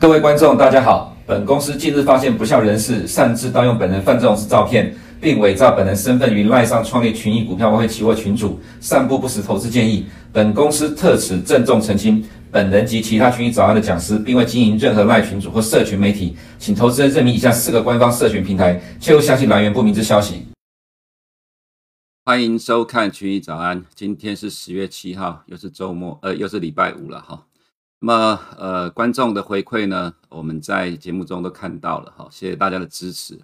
各位观众，大家好。本公司近日发现不肖人士擅自盗用本人范仲式照片，并伪造本人身份于赖上创立群益股票外汇期货群组，散布不实投资建议。本公司特此郑重澄清，本人及其他群益早安的讲师，并未经营任何赖群组或社群媒体，请投资人认明以下四个官方社群平台，切勿相信来源不明之消息。欢迎收看群益早安，今天是十月七号，又是周末，呃，又是礼拜五了哈。那么，呃，观众的回馈呢，我们在节目中都看到了哈，谢谢大家的支持。如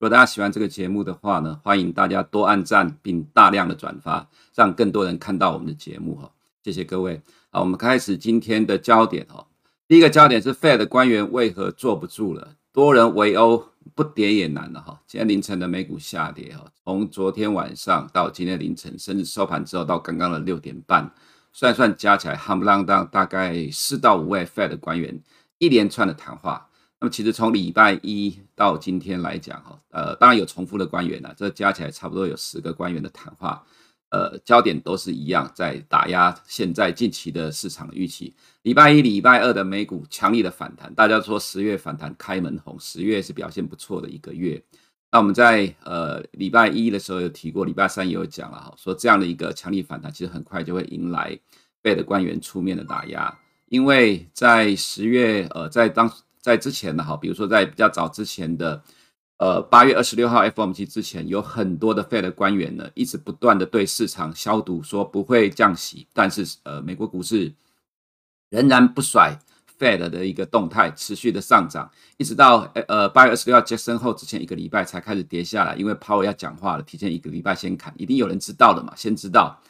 果大家喜欢这个节目的话呢，欢迎大家多按赞并大量的转发，让更多人看到我们的节目哈。谢谢各位。好，我们开始今天的焦点哈。第一个焦点是 Fed 的官员为何坐不住了？多人围殴，不跌也难了哈。今天凌晨的美股下跌哈，从昨天晚上到今天凌晨，甚至收盘之后到刚刚的六点半。算算加起来，夯不啷当，大概四到五位 Fed 的官员一连串的谈话。那么，其实从礼拜一到今天来讲，哈，呃，当然有重复的官员了，这加起来差不多有十个官员的谈话，呃，焦点都是一样，在打压现在近期的市场预期。礼拜一、礼拜二的美股强力的反弹，大家说十月反弹开门红，十月是表现不错的一个月。那我们在呃礼拜一的时候有提过，礼拜三也有讲了哈，说这样的一个强力反弹，其实很快就会迎来 Fed 的官员出面的打压，因为在十月呃在当在之前的哈，比如说在比较早之前的呃八月二十六号 FOMC 之前，有很多的 Fed 的官员呢，一直不断的对市场消毒，说不会降息，但是呃美国股市仍然不甩。Fed 的一个动态持续的上涨，一直到呃八月二十六号杰森后之前一个礼拜才开始跌下来，因为 Powell 要讲话了，提前一个礼拜先砍，一定有人知道的嘛，先知道。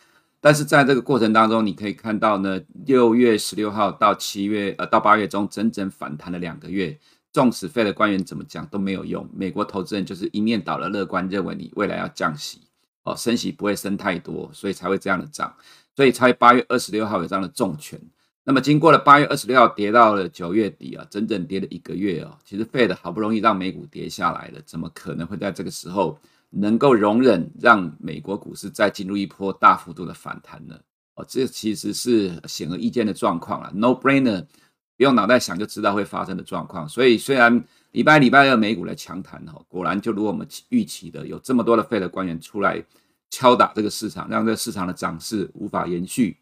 但是在这个过程当中，你可以看到呢，六月十六号到七月呃到八月中整整反弹了两个月，纵使 Fed 的官员怎么讲都没有用，美国投资人就是一面倒的乐观，认为你未来要降息哦，升息不会升太多，所以才会这样的涨，所以才八月二十六号有这样的重拳。那么经过了八月二十六号跌到了九月底啊，整整跌了一个月哦。其实 Fed 好不容易让美股跌下来了，怎么可能会在这个时候能够容忍让美国股市再进入一波大幅度的反弹呢？哦，这其实是显而易见的状况了，no brainer，不用脑袋想就知道会发生的状况。所以虽然礼拜礼拜二美股来强弹哈，果然就如我们预期的，有这么多的 Fed 官员出来敲打这个市场，让这个市场的涨势无法延续。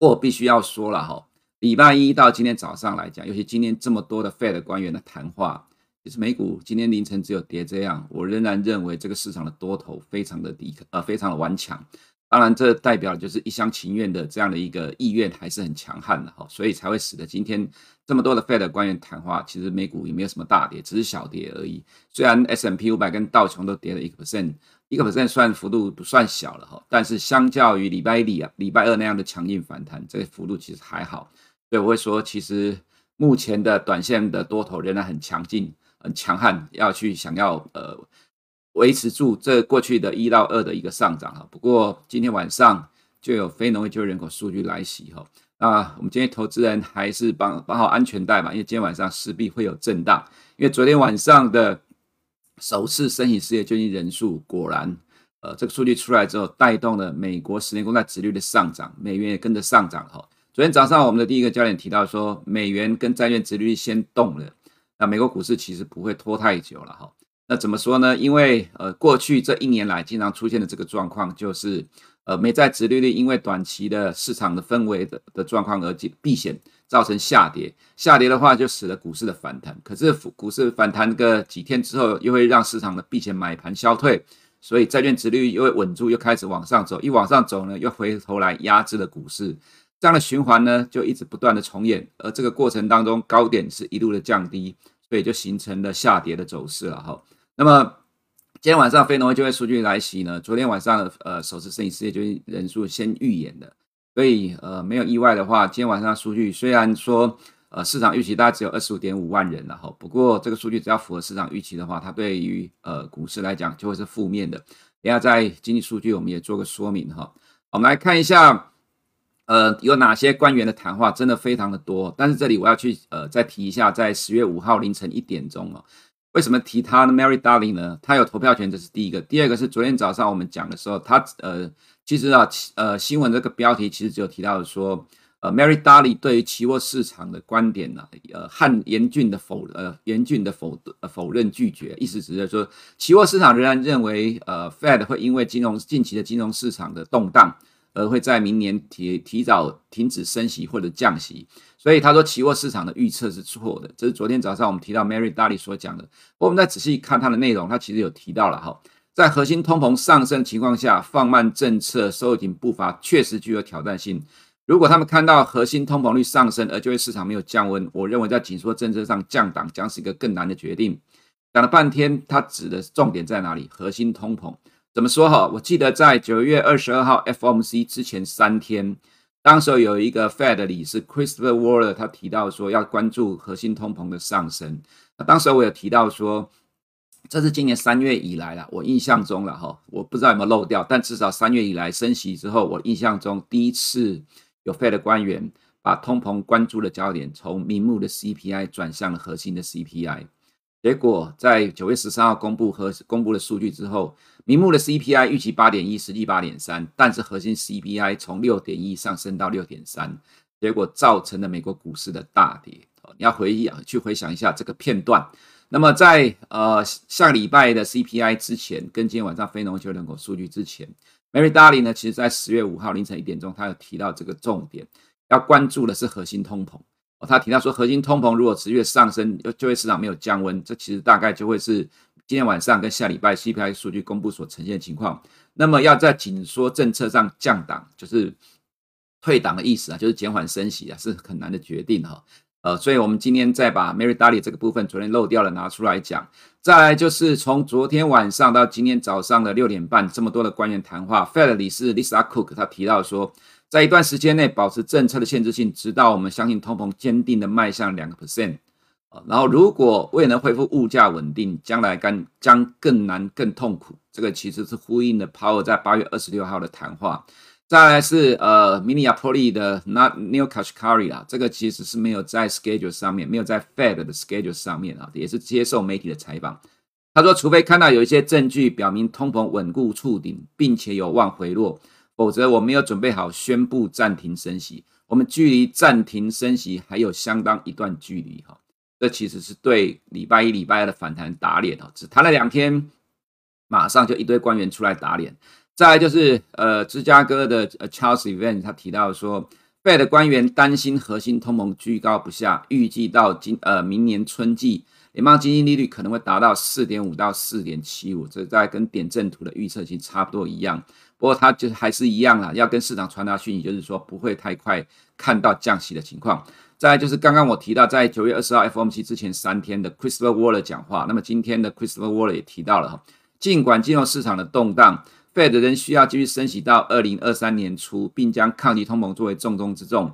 我必须要说了哈，礼拜一到今天早上来讲，尤其今天这么多的 Fed 官员的谈话，其实美股今天凌晨只有跌这样，我仍然认为这个市场的多头非常的低，呃，非常的顽强。当然，这代表就是一厢情愿的这样的一个意愿还是很强悍的哈，所以才会使得今天这么多的 Fed 官员谈话，其实美股也没有什么大跌，只是小跌而已。虽然 S M P 五百跟道琼都跌了一个 percent。一个百分算幅度不算小了哈，但是相较于礼拜一、礼礼拜二那样的强硬反弹，这个幅度其实还好。所以我会说，其实目前的短线的多头仍然很强劲、很强悍，要去想要呃维持住这过去的一到二的一个上涨哈。不过今天晚上就有非农业就业人口数据来袭哈，那我们今天投资人还是绑绑好安全带嘛，因为今天晚上势必会有震荡，因为昨天晚上的。首次申请失业救济人数果然，呃，这个数据出来之后，带动了美国十年公债殖率的上涨，美元也跟着上涨哈。昨天早上我们的第一个焦点提到说，美元跟债券殖率先动了，那美国股市其实不会拖太久了哈。那怎么说呢？因为呃，过去这一年来经常出现的这个状况就是。呃，美债殖利率因为短期的市场的氛围的的状况而避险，造成下跌。下跌的话，就使得股市的反弹。可是股市反弹个几天之后，又会让市场的避险买盘消退，所以债券殖率又会稳住，又开始往上走。一往上走呢，又回头来压制了股市。这样的循环呢，就一直不断的重演。而这个过程当中，高点是一路的降低，所以就形成了下跌的走势了哈。那么。今天晚上非农就业数据来袭呢。昨天晚上的呃首次申请失业救济人数先预演的，所以呃没有意外的话，今天晚上数据虽然说呃市场预期大概只有二十五点五万人了哈，不过这个数据只要符合市场预期的话，它对于呃股市来讲就会是负面的。等下在经济数据我们也做个说明哈。我们来看一下呃有哪些官员的谈话，真的非常的多。但是这里我要去呃再提一下，在十月五号凌晨一点钟哦。为什么提他呢？Mary Darling 呢？他有投票权，这是第一个。第二个是昨天早上我们讲的时候，他呃，其实啊，呃，新闻这个标题其实只有提到说，呃，Mary Daly 对于期货市场的观点呢，呃，很严峻的否，呃，严峻的否，呃，否认拒绝，意思只是说，期货市场仍然认为，呃，Fed 会因为金融近期的金融市场的动荡，而会在明年提提早停止升息或者降息，所以他说期货市场的预测是错的，这是昨天早上我们提到 Mary Daly 所讲的。我们再仔细看它的内容，它其实有提到了哈，在核心通膨上升情况下，放慢政策收紧步伐确实具有挑战性。如果他们看到核心通膨率上升，而就业市场没有降温，我认为在紧缩政策上降档将是一个更难的决定。讲了半天，他指的重点在哪里？核心通膨怎么说？哈，我记得在九月二十二号 FOMC 之前三天，当时有一个 Fed 理事 Christopher Waller，他提到说要关注核心通膨的上升。那当时我有提到说，这是今年三月以来了，我印象中了哈，我不知道有没有漏掉，但至少三月以来升息之后，我印象中第一次。有 Fed 的官员把通膨关注的焦点从名目的 CPI 转向了核心的 CPI，结果在九月十三号公布和公布了数据之后，名目的 CPI 预期八点一，实际八点三，但是核心 CPI 从六点一上升到六点三，结果造成了美国股市的大跌。你要回忆啊去回想一下这个片段。那么在呃下个礼拜的 CPI 之前，跟今天晚上非农就业人口数据之前。Mary Daly 呢，其实在十月五号凌晨一点钟，他有提到这个重点，要关注的是核心通膨。哦，他提到说，核心通膨如果持续上升，就业市场没有降温，这其实大概就会是今天晚上跟下礼拜 CPI 数据公布所呈现的情况。那么要在紧缩政策上降档，就是退档的意思啊，就是减缓升息啊，是很难的决定哈。呃，所以我们今天再把 Mary Daly 这个部分昨天漏掉了拿出来讲。再来就是从昨天晚上到今天早上的六点半，这么多的官员谈话，Fed 理事 Lisa Cook 他提到说，在一段时间内保持政策的限制性，直到我们相信通膨坚定的迈向两个 percent。然后如果未能恢复物价稳定，将来将将更难更痛苦。这个其实是呼应了 Powell 在八月二十六号的谈话。再来是呃，Minneapolis 的 Not Neel Kashkari 啊，这个其实是没有在 schedule 上面，没有在 Fed 的 schedule 上面啊，也是接受媒体的采访。他说，除非看到有一些证据表明通膨稳固触顶，并且有望回落，否则我没有准备好宣布暂停升息。我们距离暂停升息还有相当一段距离哈。这其实是对礼拜一、礼拜二的反弹打脸啊，只谈了两天，马上就一堆官员出来打脸。再来就是，呃，芝加哥的 Charles Evans 他提到说，Fed 的官员担心核心通膨居高不下，预计到今呃明年春季联邦基金利率可能会达到四点五到四点七五，这在跟点阵图的预测其实差不多一样。不过他就还是一样啦，要跟市场传达讯息，就是说不会太快看到降息的情况。再就是刚刚我提到，在九月二十号 FOMC 之前三天的 Christopher Waller 讲话，那么今天的 Christopher Waller 也提到了哈，尽管金融市场的动荡。Fed 仍需要继续升息到二零二三年初，并将抗击通膨作为重中之重。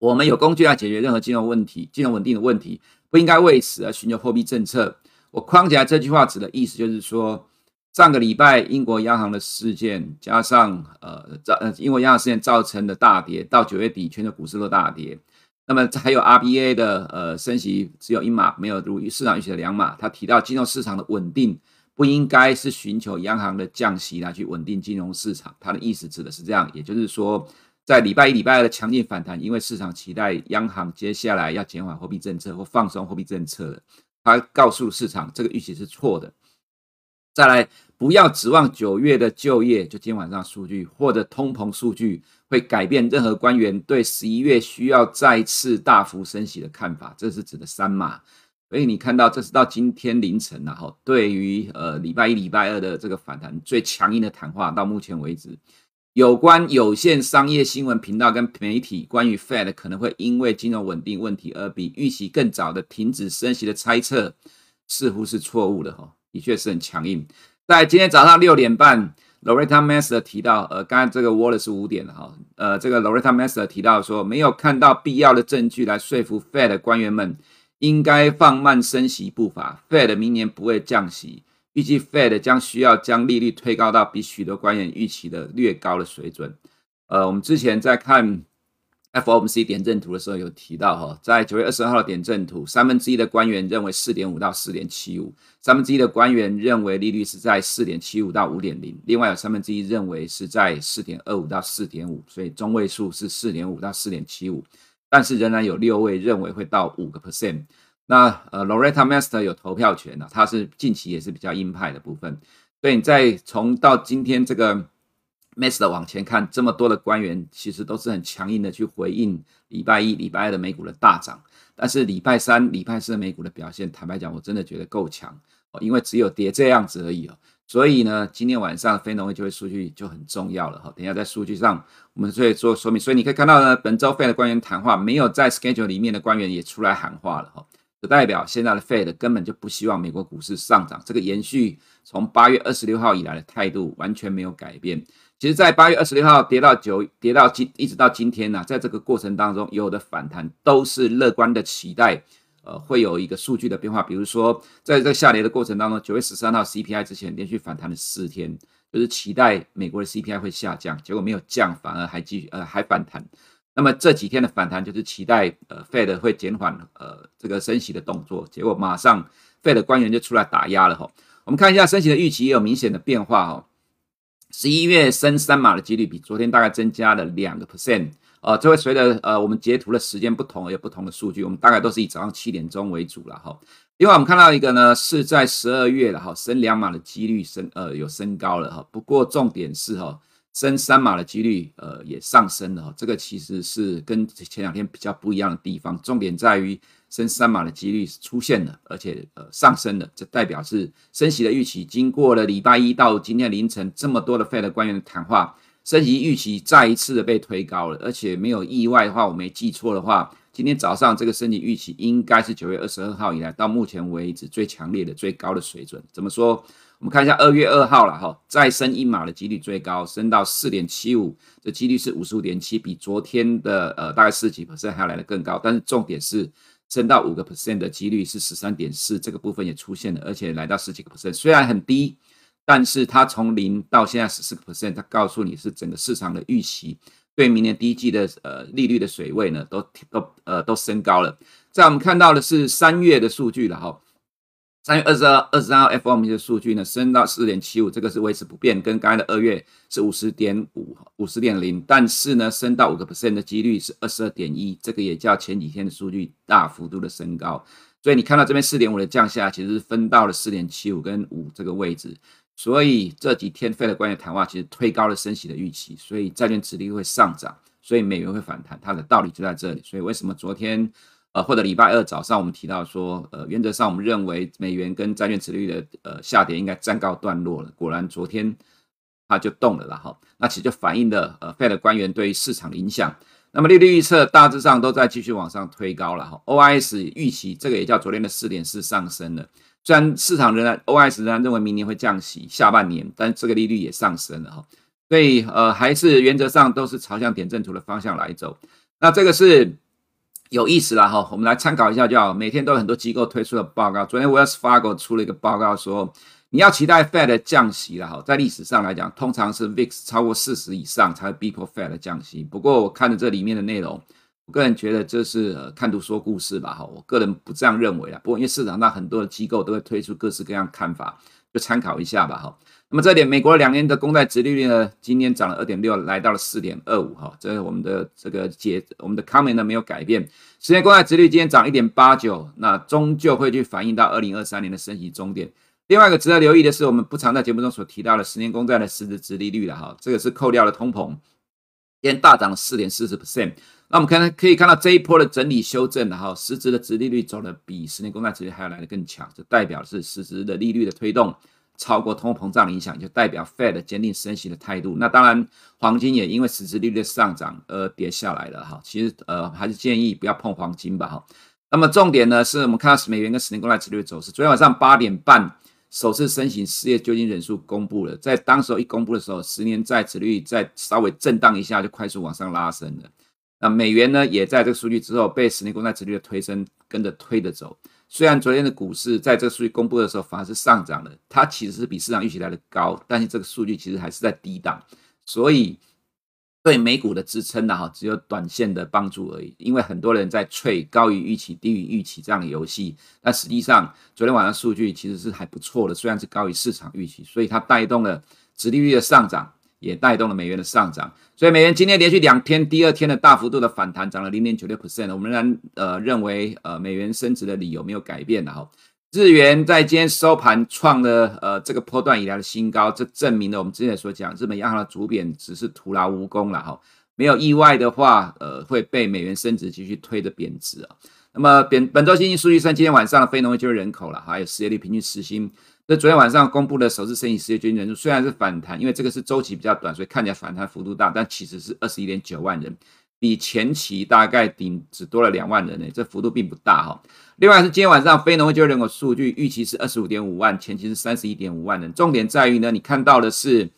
我们有工具来解决任何金融问题、金融稳定的问题，不应该为此而寻求货币政策。我框起来这句话指的意思就是说，上个礼拜英国央行的事件，加上呃造呃英国央行事件造成的大跌，到九月底全球股市都大跌。那么还有 RBA 的呃升息只有一码，没有如市场预期的两码。他提到金融市场的稳定。不应该是寻求央行的降息来去稳定金融市场，他的意思指的是这样，也就是说，在礼拜一、礼拜二的强劲反弹，因为市场期待央行接下来要减缓货币政策或放松货币政策，他告诉市场这个预期是错的。再来，不要指望九月的就业就今天晚上数据或者通膨数据会改变任何官员对十一月需要再次大幅升息的看法，这是指的三码。所以你看到，这是到今天凌晨然后对于呃礼拜一、礼拜二的这个反弹最强硬的谈话，到目前为止，有关有线商业新闻频道跟媒体关于 Fed 可能会因为金融稳定问题而比预期更早的停止升息的猜测，似乎是错误的哈，的确是很强硬。在今天早上六点半，Loretta Mester 提到，呃，刚才这个 Waller 是五点的哈，呃，这个 Loretta Mester 提到说，没有看到必要的证据来说服 Fed 官员们。应该放慢升息步伐，Fed 明年不会降息，预计 Fed 将需要将利率推高到比许多官员预期的略高的水准。呃，我们之前在看 FOMC 点阵图的时候有提到哈，在九月二十二号的点阵图，三分之一的官员认为四点五到四点七五，三分之一的官员认为利率是在四点七五到五点零，另外有三分之一认为是在四点二五到四点五，所以中位数是四点五到四点七五，但是仍然有六位认为会到五个 percent。那呃，Loretta Mester 有投票权呢，他是近期也是比较鹰派的部分，所以你再从到今天这个。Mester 往前看，这么多的官员其实都是很强硬的去回应礼拜一、礼拜二的美股的大涨，但是礼拜三、礼拜四的美股的表现，坦白讲，我真的觉得够强哦，因为只有跌这样子而已哦。所以呢，今天晚上非农业就业数据就很重要了哈。等一下在数据上我们会做说明，所以你可以看到呢，本周 Fed 的官员谈话没有在 schedule 里面的官员也出来喊话了哈，就代表现在的 Fed 根本就不希望美国股市上涨，这个延续从八月二十六号以来的态度完全没有改变。其实，在八月二十六号跌到九，跌到今，一直到今天呢、在这个过程当中，有的反弹都是乐观的期待，呃，会有一个数据的变化。比如说，在这下跌的过程当中，九月十三号 CPI 之前连续反弹了四天，就是期待美国的 CPI 会下降，结果没有降，反而还继续呃还反弹。那么这几天的反弹就是期待呃 Fed 会减缓呃这个升息的动作，结果马上 Fed 的官员就出来打压了哈。我们看一下升息的预期也有明显的变化哈。十一月升三码的几率比昨天大概增加了两个 percent，呃，这会随着呃我们截图的时间不同而有不同的数据，我们大概都是以早上七点钟为主了哈。另外我们看到一个呢是在十二月了哈，升两码的几率升呃有升高了哈，不过重点是哈升三码的几率呃也上升了哈，这个其实是跟前两天比较不一样的地方，重点在于。升三码的几率是出现了，而且呃上升了，这代表是升息的预期。经过了礼拜一到今天凌晨这么多的 Fed 官员的谈话，升息预期再一次的被推高了，而且没有意外的话，我没记错的话，今天早上这个升息预期应该是九月二十二号以来到目前为止最强烈的、最高的水准。怎么说？我们看一下二月二号了哈，再升一码的几率最高，升到四点七五，这几率是五十五点七，比昨天的呃大概四几 percent 还要来得更高。但是重点是。升到五个 percent 的几率是十三点四，这个部分也出现了，而且来到十几个 percent，虽然很低，但是它从零到现在十四个 percent，它告诉你是整个市场的预期对明年第一季的呃利率的水位呢，都都呃都升高了。在我们看到的是三月的数据了哈。三月二十二、二十三号 FOMC 的数据呢，升到四点七五，这个是维持不变，跟刚才的二月是五十点五、五十点零，但是呢，升到五个 percent 的几率是二十二点一，这个也较前几天的数据大幅度的升高。所以你看到这边四点五的降下，其实是分到了四点七五跟五这个位置。所以这几天 Fed 的官员谈话其实推高了升息的预期，所以债券殖利率会上涨，所以美元会反弹，它的道理就在这里。所以为什么昨天？呃，或者礼拜二早上我们提到说，呃，原则上我们认为美元跟债券殖利率的呃下跌应该暂告段落了。果然昨天它就动了啦哈，那其实就反映了呃 Fed 官员对于市场的影响。那么利率预测大致上都在继续往上推高了哈。OIS 预期这个也叫昨天的四点四上升了，虽然市场仍然 OIS 仍然认为明年会降息下半年，但这个利率也上升了哈。所以呃还是原则上都是朝向点阵图的方向来走。那这个是。有意思了哈，我们来参考一下就好。每天都有很多机构推出的报告，昨天 Wells Fargo 出了一个报告说，你要期待 Fed 降息了哈。在历史上来讲，通常是 VIX 超过四十以上才会逼迫 Fed 的降息。不过我看了这里面的内容，我个人觉得这是看图说故事吧哈。我个人不这样认为啦。不过因为市场上很多的机构都会推出各式各样看法，就参考一下吧哈。那么这点，美国两年的公债殖利率呢，今天涨了二点六，来到了四点二五哈。这是我们的这个解，我们的 comment 呢没有改变。十年公债殖利率今天涨一点八九，那终究会去反映到二零二三年的升息终点。另外一个值得留意的是，我们不常在节目中所提到的十年公债的实质殖利率了哈。这个是扣掉了通膨，今天大涨了四点四十 percent。那我们看可以看到这一波的整理修正的哈，实质的殖利率走的比十年公债殖利率还要来得更强，这代表是实质的利率的推动。超过通货膨胀的影响，就代表 Fed 坚定升息的态度。那当然，黄金也因为实质利率的上涨而跌下来了哈。其实呃，还是建议不要碰黄金吧哈。那么重点呢，是我们看到美元跟十年公债利率的走势。昨天晚上八点半，首次申请失业救济人数公布了，在当时候一公布的时候，十年债殖利率再稍微震荡一下，就快速往上拉升了。那美元呢，也在这个数据之后被十年公债利率的推升跟着推着走。虽然昨天的股市在这个数据公布的时候反而是上涨的，它其实是比市场预期来的高，但是这个数据其实还是在低档，所以对美股的支撑呢，哈，只有短线的帮助而已。因为很多人在吹高于预期、低于预期这样的游戏，但实际上昨天晚上数据其实是还不错的，虽然是高于市场预期，所以它带动了殖利率的上涨，也带动了美元的上涨。所以美元今天连续两天，第二天的大幅度的反弹，涨了零点九六 percent。我们仍然呃认为呃美元升值的理由没有改变的哈。日元在今天收盘创了呃这个波段以来的新高，这证明了我们之前所讲日本央行的主贬只是徒劳无功了哈，没有意外的话，呃会被美元升值继续推着贬值啊。那么本本周经济数据上，今天晚上的非农业就业人口了，还有失业率、平均时薪，这昨天晚上公布的首次申请失业救济人数虽然是反弹，因为这个是周期比较短，所以看起来反弹幅度大，但其实是二十一点九万人。比前期大概顶只多了两万人呢，这幅度并不大哈。另外是今天晚上非农就业人口数据预期是二十五点五万，前期是三十一点五万人。重点在于呢，你看到的是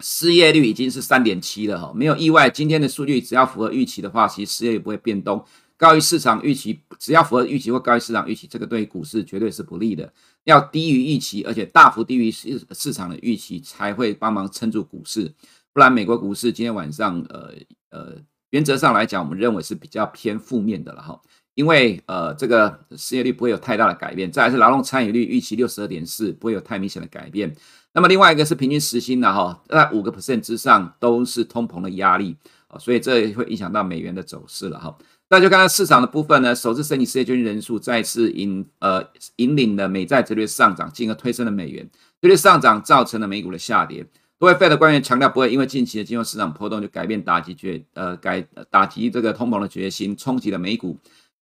失业率已经是三点七了哈，没有意外，今天的数据只要符合预期的话，其实失业率不会变动，高于市场预期，只要符合预期或高于市场预期，这个对股市绝对是不利的。要低于预期，而且大幅低于市市场的预期，才会帮忙撑住股市，不然美国股市今天晚上呃呃。原则上来讲，我们认为是比较偏负面的了哈，因为呃，这个失业率不会有太大的改变。再来是劳动参与率预期六十二点四，不会有太明显的改变。那么另外一个是平均时薪的哈，在五个 percent 之上都是通膨的压力，所以这会影响到美元的走势了哈。那就看到市场的部分呢，首次申请失业救济人数再次引呃引领了美债殖利率上涨，进而推升了美元，殖利率上涨造成了美股的下跌。多位 Fed 官员强调，不会因为近期的金融市场波动就改变打击决呃改打击这个通膨的决心，冲击了美股。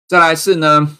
再来是呢，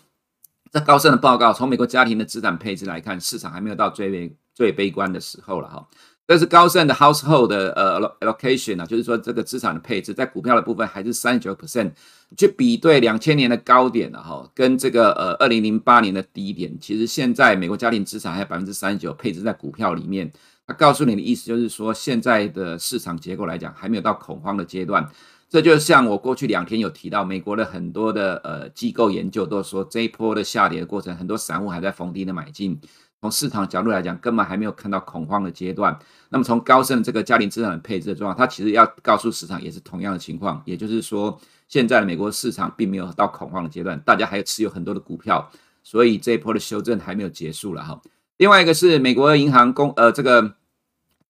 这高盛的报告，从美国家庭的资产配置来看，市场还没有到最悲最悲观的时候了哈。这是高盛的 household 的呃 allocation 啊，就是说这个资产的配置在股票的部分还是三十九 percent，去比对两千年的高点了哈，跟这个呃二零零八年的低点，其实现在美国家庭资产还有百分之三十九配置在股票里面。他告诉你的意思就是说，现在的市场结构来讲，还没有到恐慌的阶段。这就像我过去两天有提到，美国的很多的呃机构研究都说，这一波的下跌的过程，很多散户还在逢低的买进。从市场角度来讲，根本还没有看到恐慌的阶段。那么从高盛这个家庭资产配置的状况，它其实要告诉市场也是同样的情况，也就是说，现在的美国市场并没有到恐慌的阶段，大家还持有很多的股票，所以这一波的修正还没有结束了哈。另外一个是美国银行公呃这个。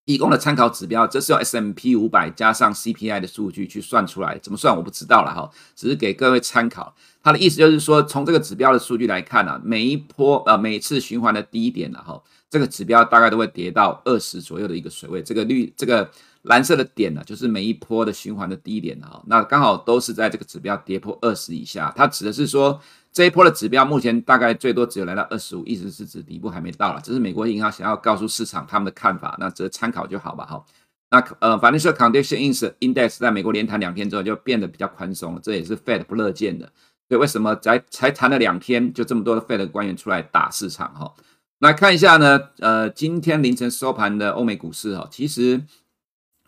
提供的参考指标，这是用 S M P 五百加上 CPI 的数据去算出来，怎么算我不知道了哈，只是给各位参考。它的意思就是说，从这个指标的数据来看呢，每一波呃每次循环的低点了哈，这个指标大概都会跌到二十左右的一个水位。这个绿这个蓝色的点呢，就是每一波的循环的低点哈，那刚好都是在这个指标跌破二十以下，它指的是说。这一波的指标目前大概最多只有来到二十五，意思是指底部还没到了。这是美国银行想要告诉市场他们的看法，那只是参考就好吧。哈，那呃，反正是 Condition Index 在美国连谈两天之后就变得比较宽松了，这也是 Fed 不乐见的。所以为什么才才谈了两天，就这么多的 Fed 官员出来打市场？哈，来看一下呢，呃，今天凌晨收盘的欧美股市哈，其实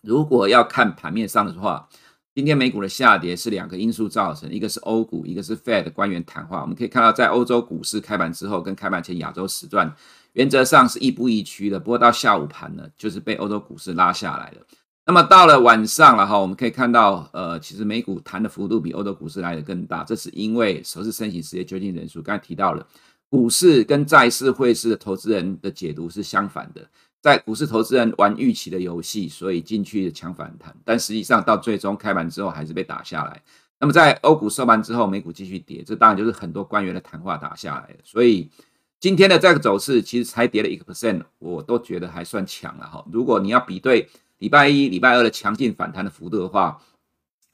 如果要看盘面上的话。今天美股的下跌是两个因素造成，一个是欧股，一个是 Fed 官员谈话。我们可以看到，在欧洲股市开盘之后跟开盘前亚洲时段，原则上是亦步亦趋的。不过到下午盘呢，就是被欧洲股市拉下来了。那么到了晚上了哈，我们可以看到，呃，其实美股弹的幅度比欧洲股市来的更大。这是因为首次申请失业救济人数，刚才提到了，股市跟债市汇市的投资人的解读是相反的。在股市投资人玩预期的游戏，所以进去抢反弹，但实际上到最终开盘之后还是被打下来。那么在欧股收盘之后，美股继续跌，这当然就是很多官员的谈话打下来。所以今天的这个走势其实才跌了一个 percent，我都觉得还算强了哈。如果你要比对礼拜一、礼拜二的强劲反弹的幅度的话，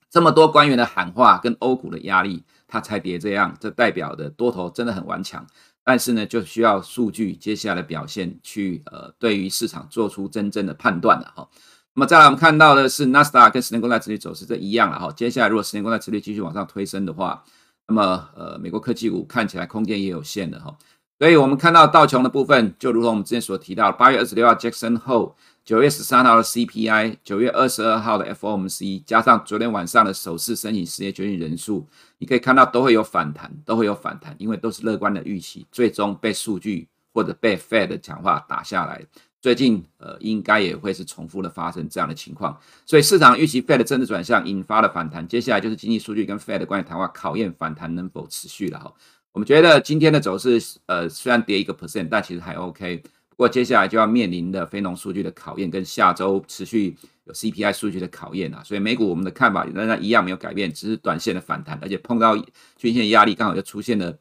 这么多官员的喊话跟欧股的压力，它才跌这样，这代表的多头真的很顽强。但是呢，就需要数据接下来表现去呃，对于市场做出真正的判断了哈。那么再来，我们看到的是纳斯达跟十年公债殖利率走势这一样了哈。接下来，如果十年公债殖利率继续往上推升的话，那么呃，美国科技股看起来空间也有限的哈。所以我们看到道琼的部分，就如同我们之前所提到，八月二十六号 Jackson 后。九月十三号的 CPI，九月二十二号的 FOMC，加上昨天晚上的首次申请失业救济人数，你可以看到都会有反弹，都会有反弹，因为都是乐观的预期，最终被数据或者被 Fed 的讲话打下来。最近呃应该也会是重复的发生这样的情况，所以市场预期 Fed 的政治转向引发了反弹，接下来就是经济数据跟 Fed 的关于谈话考验反弹能否持续了哈。我们觉得今天的走势呃虽然跌一个 percent，但其实还 OK。不过接下来就要面临的非农数据的考验，跟下周持续有 CPI 数据的考验啊，所以美股我们的看法仍然一样没有改变，只是短线的反弹，而且碰到均线压力，刚好就出现了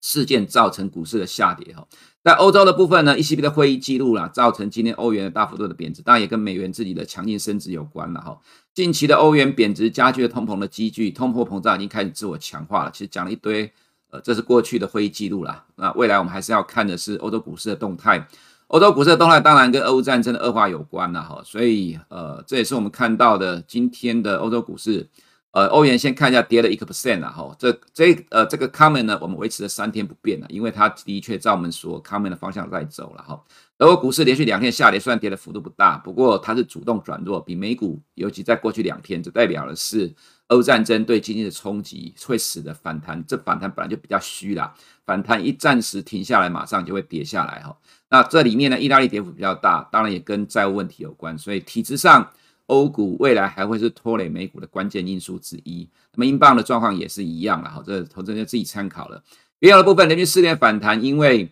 事件造成股市的下跌哈。在欧洲的部分呢，ECB 的会议记录啦，造成今天欧元的大幅度的贬值，当然也跟美元自己的强劲升值有关了哈。近期的欧元贬值加剧了通膨的积聚，通货膨胀已经开始自我强化了。其实讲了一堆，呃，这是过去的会议记录了。那未来我们还是要看的是欧洲股市的动态。欧洲股市的动态当然跟俄乌战争的恶化有关了哈，所以呃，这也是我们看到的今天的欧洲股市。呃，欧元先看一下跌了一个 percent 了哈，这这呃这个 comment 呢，我们维持了三天不变了，因为它的确照我们所 comment 的方向在走了哈。德国股市连续两天下跌，虽然跌的幅度不大，不过它是主动转弱，比美股，尤其在过去两天，这代表的是俄乌战争对经济的冲击会使得反弹，这反弹本来就比较虚啦，反弹一暂时停下来，马上就会跌下来哈。那这里面呢，意大利跌幅比较大，当然也跟债务问题有关，所以体制上。欧股未来还会是拖累美股的关键因素之一。那么英镑的状况也是一样了，哈，这投资人就自己参考了。原油的部分连续四天反弹，因为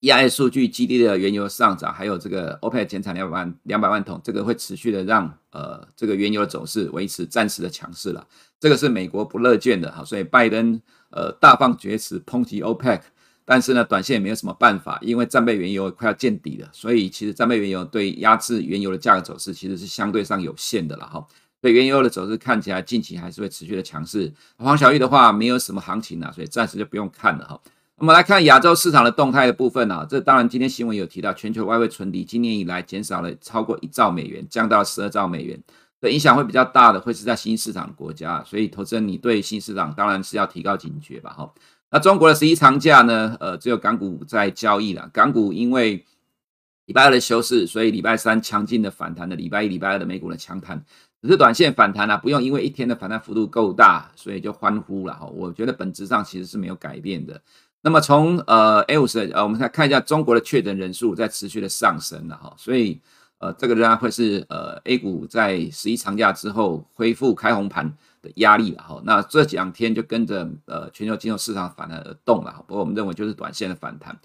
EIA 数据激励的原油上涨，还有这个 OPEC 减产两百万两百万桶，这个会持续的让呃这个原油的走势维持暂时的强势了。这个是美国不乐见的，哈，所以拜登呃大放厥词抨击 OPEC。但是呢，短线也没有什么办法，因为战备原油快要见底了，所以其实战备原油对压制原油的价格走势其实是相对上有限的了哈。所以原油的走势看起来近期还是会持续的强势。黄小玉的话没有什么行情啊，所以暂时就不用看了哈。我们来看亚洲市场的动态的部分啊，这当然今天新闻有提到，全球外汇存底今年以来减少了超过一兆美元，降到十二兆美元，的影响会比较大的会是在新市场的国家，所以投资人你对新市场当然是要提高警觉吧哈。那中国的十一长假呢？呃，只有港股在交易了。港股因为礼拜二的休市，所以礼拜三强劲的反弹的，礼拜一、礼拜二的美股的强弹，只是短线反弹啊，不用因为一天的反弹幅度够大，所以就欢呼了哈。我觉得本质上其实是没有改变的。那么从呃 A50，呃，我们再看一下中国的确诊人数在持续的上升了哈，所以呃，这个仍然会是呃 A 股在十一长假之后恢复开红盘的压力了哈，那这两天就跟着呃全球金融市场反而动了，不过我们认为就是短线的反弹。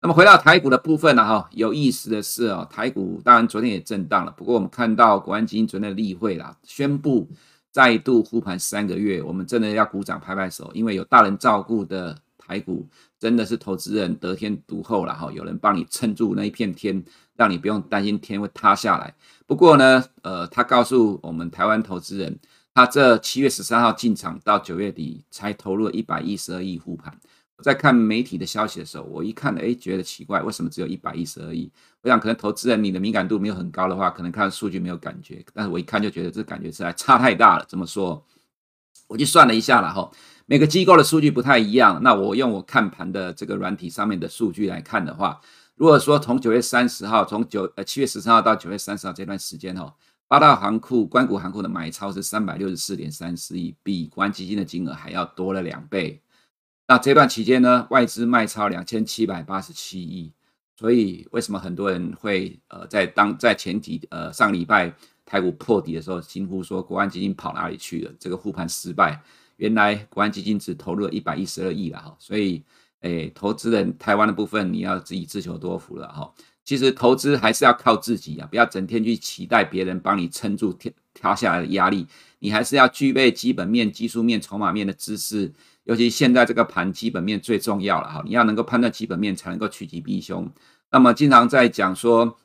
那么回到台股的部分呢哈，有意思的是啊，台股当然昨天也震荡了，不过我们看到国安基金昨天的例会啦，宣布再度护盘三个月，我们真的要鼓掌拍拍手，因为有大人照顾的台股真的是投资人得天独厚了哈，有人帮你撑住那一片天，让你不用担心天会塌下来。不过呢，呃，他告诉我们台湾投资人。他这七月十三号进场，到九月底才投入了一百一十二亿护盘。我在看媒体的消息的时候，我一看，哎，觉得奇怪，为什么只有一百一十二亿？我想可能投资人你的敏感度没有很高的话，可能看数据没有感觉。但是我一看就觉得这感觉实在差太大了。这么说，我就算了一下了哈，每个机构的数据不太一样。那我用我看盘的这个软体上面的数据来看的话，如果说从九月三十号，从九呃七月十三号到九月三十号这段时间哈。八大行库、官股行库的买超是三百六十四点三四亿，比国安基金的金额还要多了两倍。那这段期间呢，外资卖超两千七百八十七亿。所以为什么很多人会呃在当在前几呃上礼拜台股破底的时候，惊呼说国安基金跑哪里去了？这个护盘失败，原来国安基金只投入了一百一十二亿了哈。所以，诶，投资人台湾的部分，你要自己自求多福了哈。其实投资还是要靠自己啊，不要整天去期待别人帮你撑住跳跳下来的压力。你还是要具备基本面、技术面、筹码面的知识，尤其现在这个盘基本面最重要了哈。你要能够判断基本面，才能够趋吉避凶。那么经常在讲说，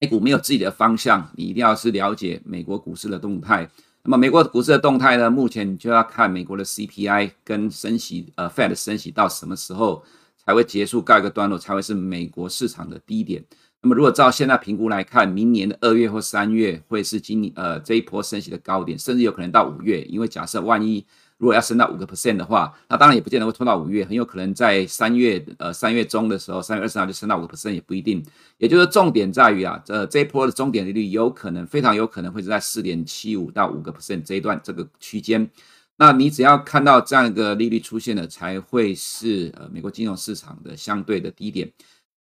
美股没有自己的方向，你一定要是了解美国股市的动态。那么美国股市的动态呢，目前你就要看美国的 CPI 跟升息，呃，Fed 升息到什么时候。才会结束，告一个段落，才会是美国市场的低点。那么，如果照现在评估来看，明年的二月或三月会是今年呃这一波升息的高点，甚至有可能到五月。因为假设万一如果要升到五个 percent 的话，那当然也不见得会拖到五月，很有可能在三月呃三月中的时候，三月二十号就升到五个 percent 也不一定。也就是重点在于啊，这这一波的终点利率有可能非常有可能会是在四点七五到五个 percent 这一段这个区间。那你只要看到这样一个利率出现了，才会是呃美国金融市场的相对的低点。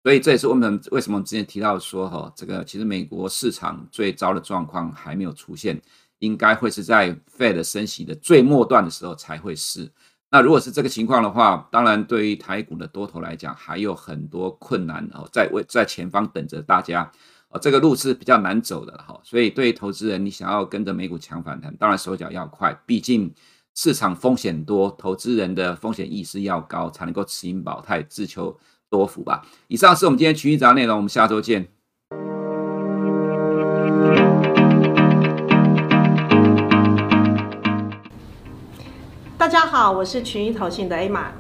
所以这也是我们为什么之前提到说哈，这个其实美国市场最糟的状况还没有出现，应该会是在 Fed 升息的最末段的时候才会是。那如果是这个情况的话，当然对于台股的多头来讲，还有很多困难哦，在为在前方等着大家。哦，这个路是比较难走的哈，所以对于投资人，你想要跟着美股强反弹，当然手脚要快，毕竟市场风险多，投资人的风险意识要高，才能够持盈保泰，自求多福吧。以上是我们今天群益早安内容，我们下周见。大家好，我是群益投信的 A 马。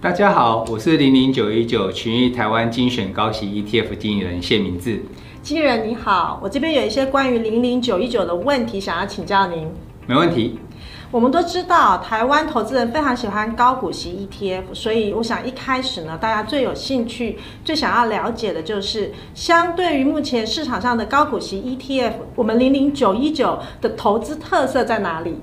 大家好，我是零零九一九群益台湾精选高息 ETF 经理人谢明志。经理人你好，我这边有一些关于零零九一九的问题想要请教您。没问题。我们都知道，台湾投资人非常喜欢高股息 ETF，所以我想一开始呢，大家最有兴趣、最想要了解的就是，相对于目前市场上的高股息 ETF，我们零零九一九的投资特色在哪里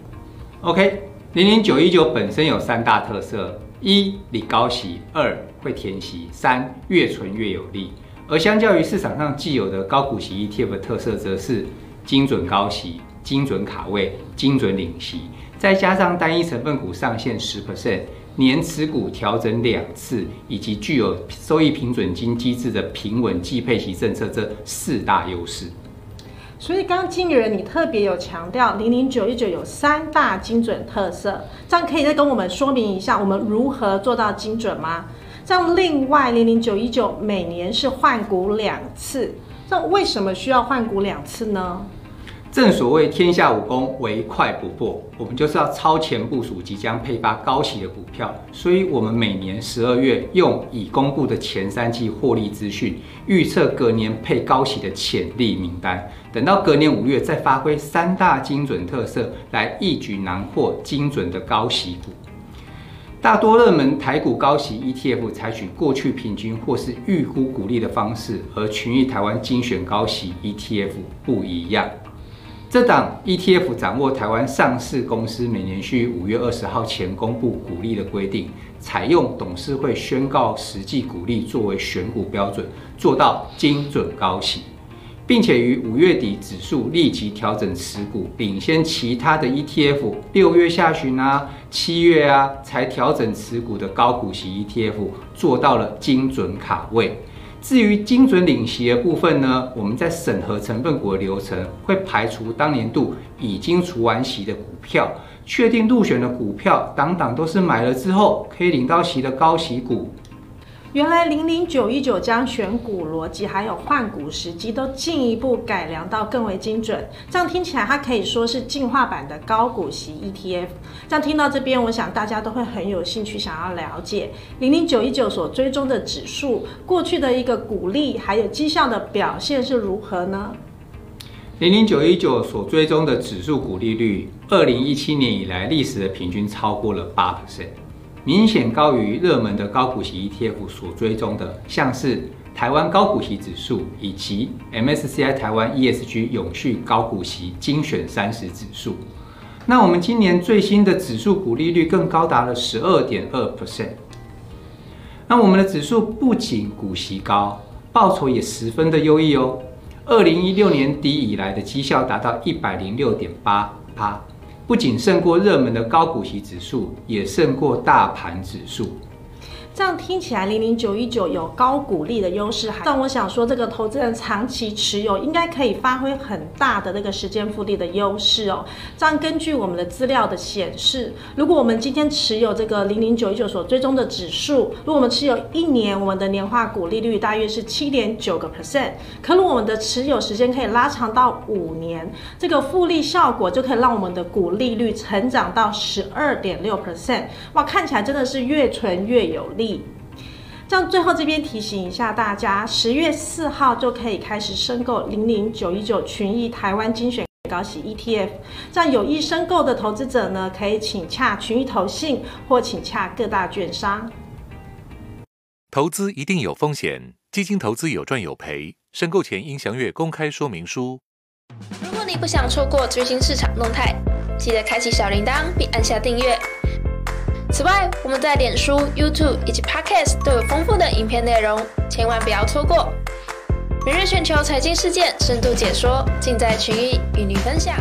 ？OK，零零九一九本身有三大特色：一、领高息；二、会填息；三、越存越有利。而相较于市场上既有的高股息 ETF 的特色，则是精准高息、精准卡位、精准领息。再加上单一成分股上限十 percent，年持股调整两次，以及具有收益平准金机制的平稳计配息政策，这四大优势。所以，刚刚经理人你特别有强调，零零九一九有三大精准特色，这样可以再跟我们说明一下，我们如何做到精准吗？这样，另外零零九一九每年是换股两次，这为什么需要换股两次呢？正所谓天下武功，唯快不破。我们就是要超前部署即将配发高息的股票，所以我们每年十二月用已公布的前三季获利资讯，预测隔年配高息的潜力名单。等到隔年五月，再发挥三大精准特色，来一举囊获精准的高息股。大多热门台股高息 ETF 采取过去平均或是预估股利的方式，和群益台湾精选高息 ETF 不一样。这档 ETF 掌握台湾上市公司每年需五月二十号前公布股利的规定，采用董事会宣告实际股利作为选股标准，做到精准高息，并且于五月底指数立即调整持股，领先其他的 ETF。六月下旬啊、七月啊才调整持股的高股息 ETF，做到了精准卡位。至于精准领息的部分呢，我们在审核成分股的流程会排除当年度已经除完席的股票，确定入选的股票，档档都是买了之后可以领到席的高息股。原来零零九一九将选股逻辑还有换股时机都进一步改良到更为精准，这样听起来它可以说是进化版的高股息 ETF。这样听到这边，我想大家都会很有兴趣想要了解零零九一九所追踪的指数过去的一个股利还有绩效的表现是如何呢？零零九一九所追踪的指数股利率，二零一七年以来历史的平均超过了八 percent。明显高于热门的高股息 ETF 所追踪的，像是台湾高股息指数以及 MSCI 台湾 ESG 永续高股息精选三十指数。那我们今年最新的指数股利率更高达了十二点二 percent。那我们的指数不仅股息高，报酬也十分的优异哦。二零一六年底以来的绩效达到一百零六点八趴。不仅胜过热门的高股息指数，也胜过大盘指数。这样听起来，零零九一九有高股利的优势，但我想说，这个投资人长期持有应该可以发挥很大的那个时间复利的优势哦。这样根据我们的资料的显示，如果我们今天持有这个零零九一九所追踪的指数，如果我们持有一年，我们的年化股利率大约是七点九个 percent。可如果我们的持有时间可以拉长到五年，这个复利效果就可以让我们的股利率成长到十二点六 percent。哇，看起来真的是越存越有利。这样，最后这边提醒一下大家，十月四号就可以开始申购零零九一九群益台湾精选高息 ETF。这样有意申购的投资者呢，可以请洽群益投信或请洽各大券商。投资一定有风险，基金投资有赚有赔，申购前应详阅公开说明书。如果你不想错过最新市场动态，记得开启小铃铛并按下订阅。此外，我们在脸书、YouTube 以及 Podcast 都有丰富的影片内容，千万不要错过。每日全球财经事件深度解说，尽在群益与你分享。